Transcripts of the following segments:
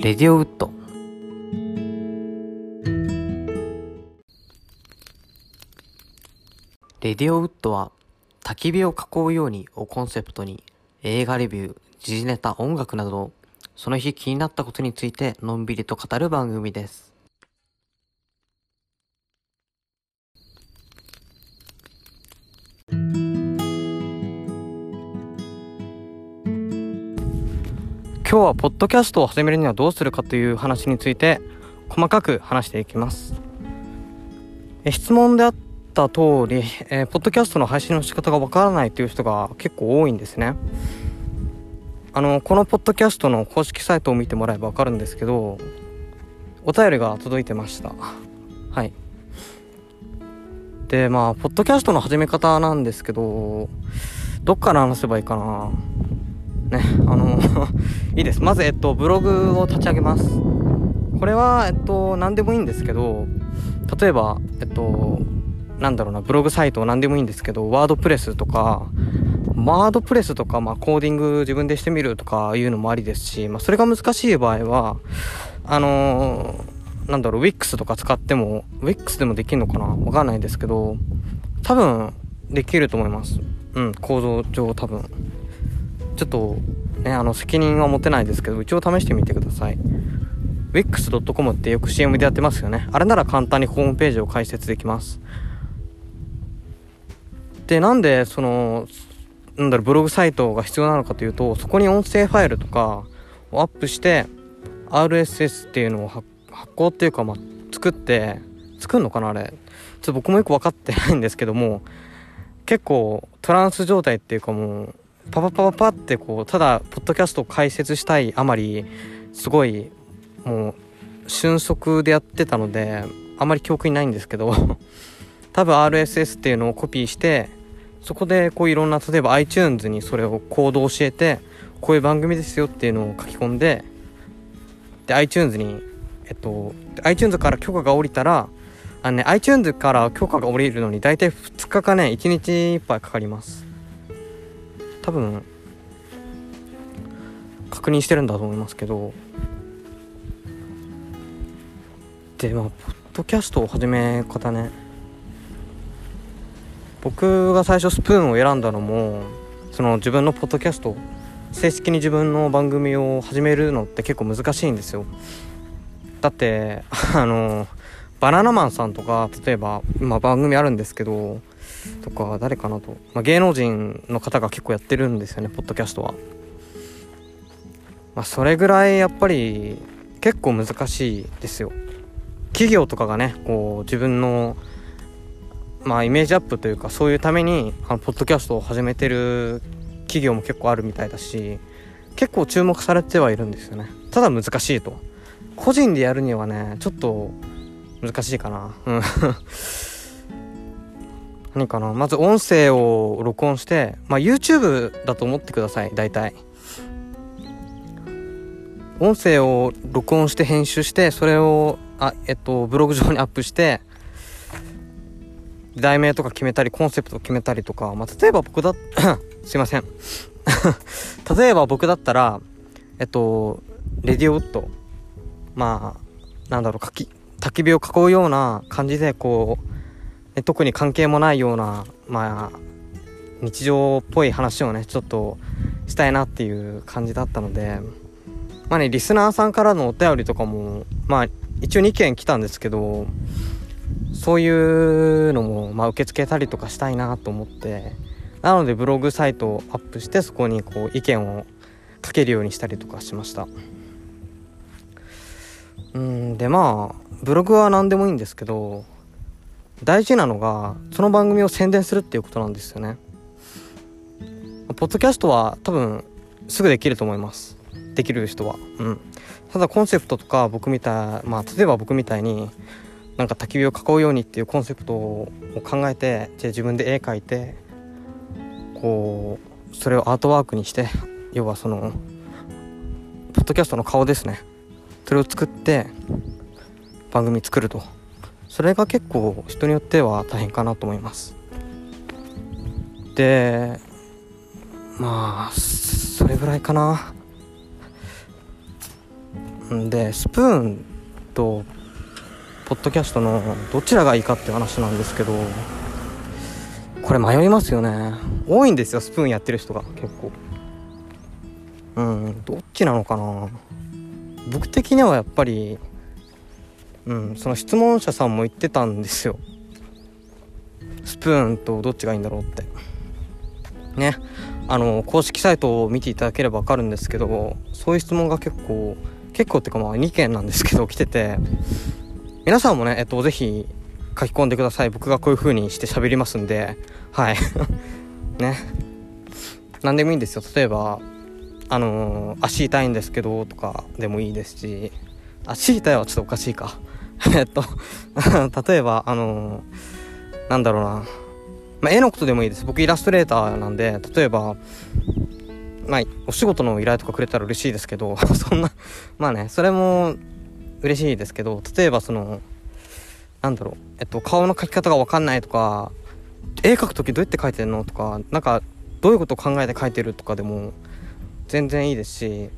レディオウッドレディオウッドは焚き火を囲うようにをコンセプトに映画レビュー、時事ネタ、音楽などその日気になったことについてのんびりと語る番組です。今日はポッドキャストを始めるにはどうするかという話について細かく話していきます。え質問であった通り、えーポッドキャストの配信の仕方がわからないという人が結構多いんですね。あのこのポッドキャストの公式サイトを見てもらえばわかるんですけどお便りが届いてましたはいでまあポッドキャストの始め方なんですけどどっから話せばいいかなねあの いいですまずえっとブログを立ち上げますこれはえっと何でもいいんですけど例えばえっとなんだろうなブログサイト何でもいいんですけどワードプレスとかワードプレスとか、まあ、コーディング自分でしてみるとかいうのもありですし、まあ、それが難しい場合は、あのーなんだろう、Wix とか使っても、Wix でもできるのかな？わかんないですけど、多分、できると思います。うん、構造上多分。ちょっと、ね、あの、責任は持てないですけど、一応試してみてください。wix.com ってよく CM でやってますよね。あれなら簡単にホームページを開設できます。で、なんで、その、なんだろう、ブログサイトが必要なのかというと、そこに音声ファイルとかをアップして、RSS っていうのを発行っていうか、まあ、作って、作るのかなあれ。ちょっと僕もよく分かってないんですけども、結構トランス状態っていうかもう、パパパパパってこう、ただ、ポッドキャストを開設したいあまり、すごい、もう、瞬足でやってたので、あまり記憶にないんですけど、多分 RSS っていうのをコピーして、そこでこういろんな例えば iTunes にそれをコードを教えてこういう番組ですよっていうのを書き込んでで iTunes にえっと iTunes から許可が下りたらあのね iTunes から許可が下りるのに大体2日かね1日いっぱいかかります。多分確認してるんだと思いますけどでまあポッドキャストを始め方ね。僕が最初スプーンを選んだのもその自分のポッドキャスト正式に自分の番組を始めるのって結構難しいんですよ。だってあのバナナマンさんとか例えば今番組あるんですけどとか誰かなと、まあ、芸能人の方が結構やってるんですよねポッドキャストは。まあそれぐらいやっぱり結構難しいですよ。企業とかがねこう自分のまあイメージアップというかそういうためにあのポッドキャストを始めてる企業も結構あるみたいだし結構注目されてはいるんですよね。ただ難しいと。個人でやるにはねちょっと難しいかな。うん。何かな？まず音声を録音してまあ YouTube だと思ってください大体。音声を録音して編集してそれをあえっとブログ上にアップして題名とか決めたりコンセプト決めたりとか、まあ、例えば僕だ すいません。例えば僕だったらえっとレディオウッドまあなんだろうかき焚き火を囲うような感じでこう、特に関係もないようなまあ日常っぽい話をねちょっとしたいなっていう感じだったのでまあねリスナーさんからのお便りとかもまあ一応2件来たんですけどそういうのも、まあ、受け付けたりとかしたいなと思ってなのでブログサイトをアップしてそこにこう意見を書けるようにしたりとかしました。うんでまあブログは何でもいいんですけど大事なのがその番組を宣伝するっていうことなんですよね。ポッドキャストは多分すぐできると思います。できる人は。うん。ただコンセプトとか僕みたいまあ例えば僕みたいになんか焚き火を囲うようにっていうコンセプトを考えてじゃあ自分で絵描いてこうそれをアートワークにして要はそのポッドキャストの顔ですね。それを作って番組作ると。それが結構人によっては大変かなと思います。でまあそれぐらいかな。んでスプーンとポッドキャストのどちらがいいかって話なんですけどこれ迷いますよね。多いんですよスプーンやってる人が結構。うんどっちなのかな。僕的にはやっぱりうんその質問者さんも言ってたんですよ。スプーンとどっちがいいんだろうって。ね。あの公式サイトを見ていただければ分かるんですけどそういう質問が結構結構っていうかまあ2件なんですけど来てて。皆さんもねえっと是非書き込んでください。僕がこういう風にして喋りますんで。はい。ね。何でもいいんですよ。例えばあのー、足痛いんですけどとかでもいいですし。足痛いはちょっとおかしいか。えっと 例えばあのー、なんだろうな。まあ、絵のことでもいいです。僕イラストレーターなんで例えばまあお仕事の依頼とかくれたら嬉しいですけど そんなまあねそれも嬉しいですけど例えばそのなんだろう。えっと顔の描き方が分かんないとか絵描く時どうやって描いてんのとかなんかどういうことを考えて描いてるとかでも全然いいですし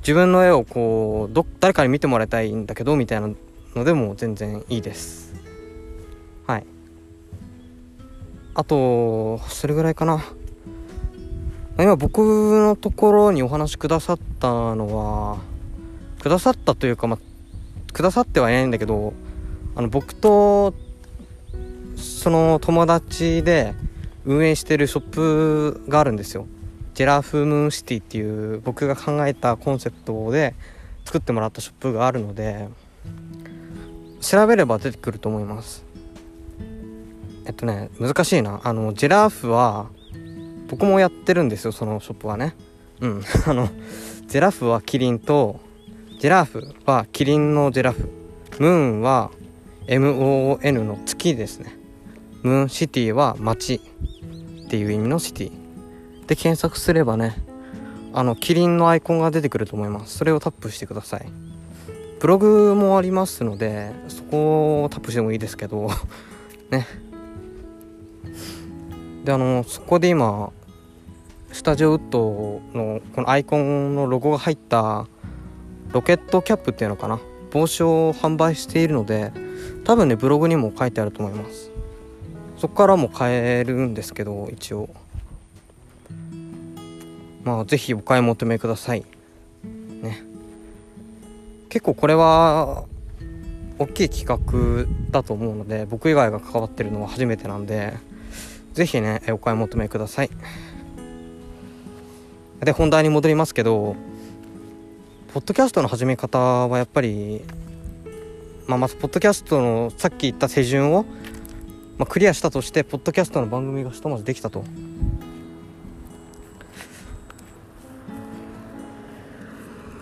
自分の絵をこうど誰かに見てもらいたいんだけどみたいなのでも全然いいです。はい。あとそれぐらいかな。今僕のところにお話くださったのはくださったというかまあくださってはいないんだけどあの僕とその友達で運営してるショップがあるんですよ。ジェラフムーンシティっていう僕が考えたコンセプトで作ってもらったショップがあるので調べれば出てくると思います。えっとね難しいな。あのジェラーフは僕もやってるんですよそのショップはね。うん。あのジェラフはキリンとジェラーフはキリンのジェラフ。ムーンは MON の月ですね。ムーンシティは街。っていう意味のシティ。で検索すればねあのキリンのアイコンが出てくると思います。それをタップしてください。ブログもありますのでそこをタップしてもいいですけど ね。であのそこで今スタジオウッドのこのアイコンのロゴが入ったロケットキャップっていうのかな？帽子を販売しているので多分ねブログにも書いてあると思います。そこからも買えるんですけど一応。まあ是非お買い求めください。結構これは大きい企画だと思うので僕以外が関わってるのは初めてなんで是非ねお買い求めください。で本題に戻りますけどポッドキャストの始め方はやっぱり、まあ、まずポッドキャストのさっき言った手順を、まあ、クリアしたとしてポッドキャストの番組がひとまずできたと。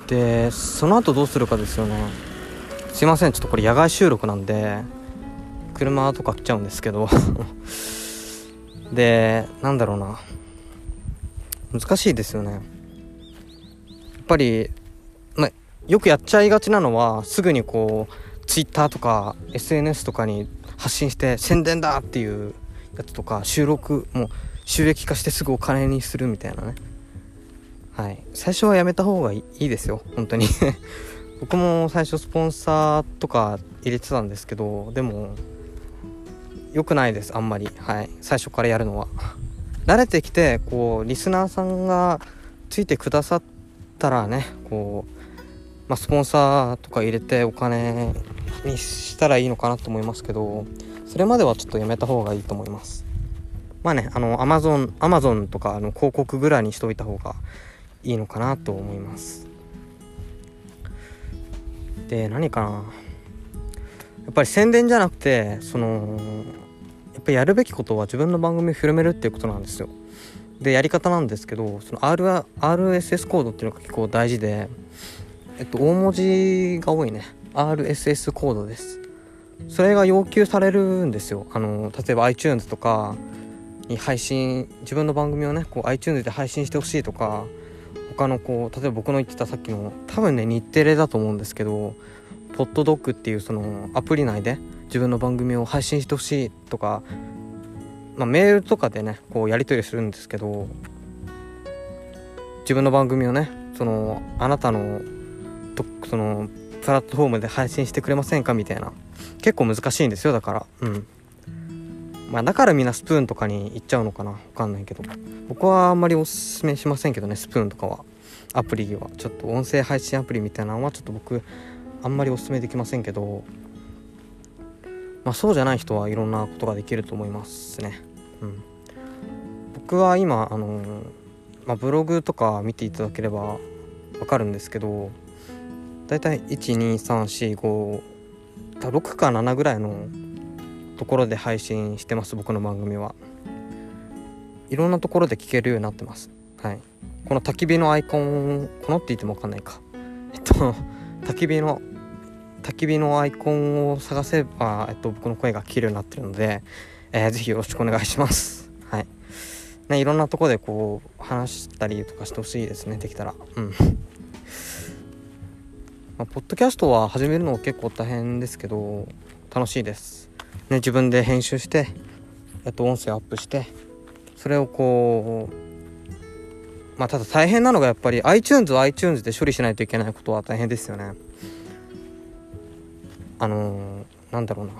でその後どうするかですよね。すいませんちょっとこれ野外収録なんで車とか来ちゃうんですけど。でなんだろうな。難しいですよね。やっぱり、まよくやっちゃいがちなのはすぐにこう Twitter とか SNS とかに発信して宣伝だっていうやつとか収録も収益化してすぐお金にするみたいなね。はい。最初はやめた方がいいですよ。本当に。僕も最初スポンサーとか入れてたんですけどでも良くないです。あんまり。はい。最初からやるのは。慣れてきてこうリスナーさんがついてくださったらねこうまあ、スポンサーとか入れてお金にしたらいいのかなと思いますけどそれまではちょっとやめた方がいいと思います。まあねあのアマゾンアマゾンとかの広告ぐらいにしといた方がいいのかなと思います。で何かな。やっぱり宣伝じゃなくてそのやっぱりやるべきことは自分の番組を広めるっていうことなんですよ。でやり方なんですけどその R RSS コードっていうのが結構大事でえっと大文字が多いね。RSS コードです。それが要求されるんですよ。あの例えば iTunes とかに配信自分の番組をねこう iTunes で配信してほしいとか他のこう例えば僕の言ってたさっきの多分ね日テレだと思うんですけどポッドドッグっていうそのアプリ内で自分の番組を配信してほしいとか、まあ、メールとかでねこうやり取りするんですけど自分の番組をねそのあなたのそのプラットフォームで配信してくれませんかみたいな。結構難しいんですよだから。うん。まあだからみんなスプーンとかに行っちゃうのかな？わかんないけど。僕はあんまりおすすめしませんけどねスプーンとかは。アプリは。ちょっと音声配信アプリみたいなのはちょっと僕あんまりおすすめできませんけど。まあそうじゃない人はいろんなことができると思いますね。うん。僕は今あのまあ、ブログとか見ていただければわかるんですけどだいたい12345 6か7ぐらいのところで配信してます僕の番組は。いろんなところで聞けるようになってます。はい。この焚き火のアイコンこのって言っても分かんないか。えっと焚き火の焚き火のアイコンを探せば、えっと、僕の声が聞けるようになってるので、えー、ぜひよろしくお願いします。はい。ねいろんなとこでこう話したりとかしてほしいですねできたら。うん。まあ、ポッドキャストは始めるの結構大変ですけど楽しいです。ね自分で編集してえっと音声アップしてそれをこうまあただ大変なのがやっぱり iTunes は iTunes で処理しないといけないことは大変ですよね。あのー、なんだろうな。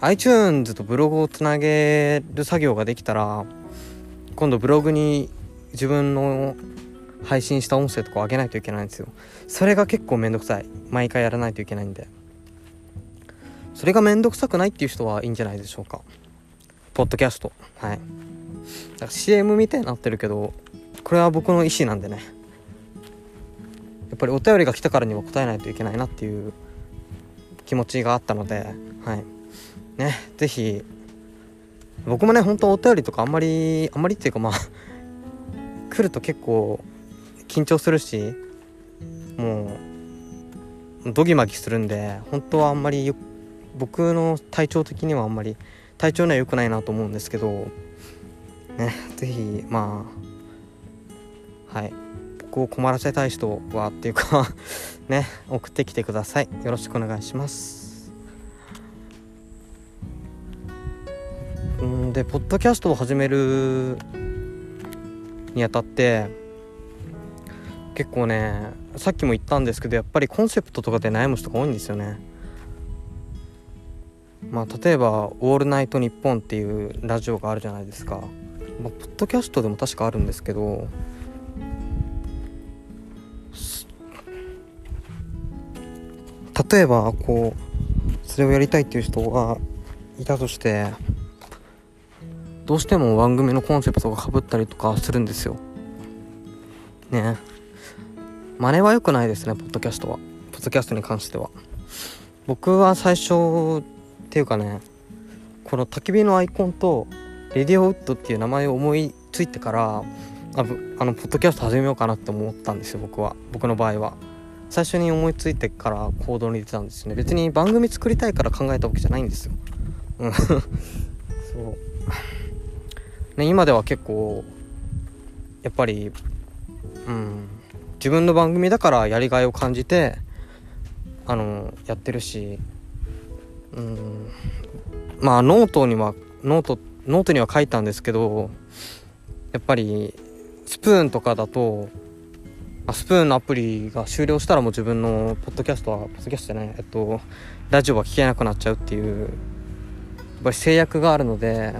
iTunes とブログをつなげる作業ができたら今度ブログに自分の配信した音声とかを上げないといけないんですよ。それが結構めんどくさい。毎回やらないといけないんで。それがめんどくさくないっていう人はいいんじゃないでしょうか。ポッドキャスト。はい。だから CM みたいになってるけどこれは僕の意思なんでね。やっぱりお便りが来たからには答えないといけないなっていう気持ちがあったのではい。ね是非僕もね本当お便りとかあんまりあんまりっていうかまあ来ると結構緊張するしもうドギマギするんで本当はあんまり僕の体調的にはあんまり体調には良くないなと思うんですけどね是非まあはい。僕を困らせたい人はっていうか ね送ってきてください。よろしくお願いします。んでポッドキャストを始めるにあたって結構ねさっきも言ったんですけどやっぱりコンセプトとかで悩む人が多いんですよね。まあ例えば「オールナイトニッポン」っていうラジオがあるじゃないですか、まあ、ポッドキャストでも確かあるんですけど例えばこうそれをやりたいっていう人がいたとしてどうしても番組のコンセプトがかぶったりとかするんですよ。ね。真似は良くないですねポッドキャストは。ポッドキャストに関しては。僕は最初っていうかねこの焚き火のアイコンとレディオウッドっていう名前を思いついてからああのポッドキャスト始めようかなって思ったんですよ僕は。僕の場合は。最初に思いついてから行動に出たんですね。別に番組作りたいから考えたわけじゃないんですよ。うん。そう。ね今では結構やっぱりうん。自分の番組だからやりがいを感じてあのやってるしうん。まあノートにはノートノートには書いたんですけどやっぱりスプーンとかだとスプーンのアプリが終了したらもう自分のポッドキャストはポッドキャストじゃないえっとラジオは聞けなくなっちゃうっていうやっぱり制約があるので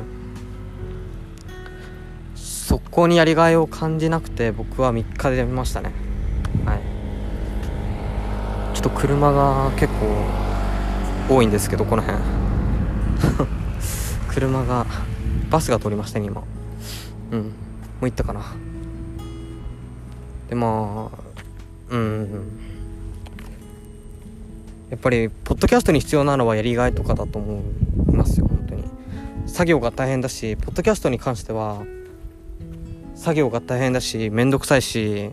そこにやりがいを感じなくて僕は3日でやめましたね。はい。ちょっと車が結構多いんですけどこの辺。車がバスが通りましたね今。うん。もう行ったかな。でまあうんやっぱりポッドキャストに必要なのはやりがいとかだと思いますよ本当に。作業が大変だしポッドキャストに関しては作業が大変だしめんどくさいし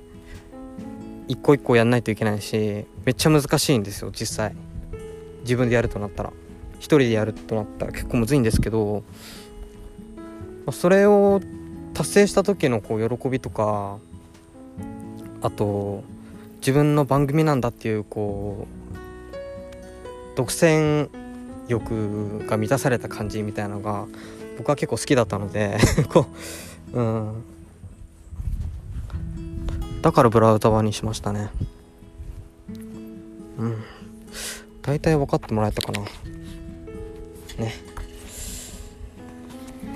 一個一個やんないといけないしめっちゃ難しいんですよ実際。自分でやるとなったら一人でやるとなったら結構むずいんですけどそれを達成した時のこう喜びとかあと自分の番組なんだっていうこう独占欲が満たされた感じみたいなのが僕は結構好きだったので こううん。だからブラウザ版にしましたね。大体分かってもらえたかな。ね。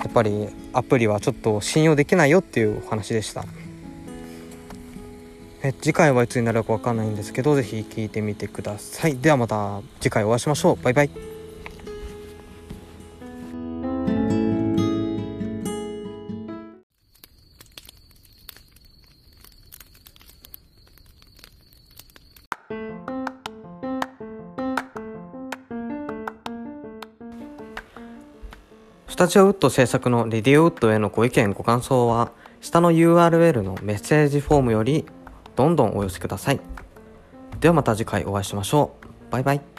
やっぱりアプリはちょっと信用できないよっていうお話でした。え次回はいつになるか分かんないんですけど是非聞いてみてください。ではまた次回お会いしましょう。バイバイ。タジオウッド制作のレディオウッドへのご意見ご感想は下の URL のメッセージフォームよりどんどんお寄せください。ではまた次回お会いしましょう。バイバイ。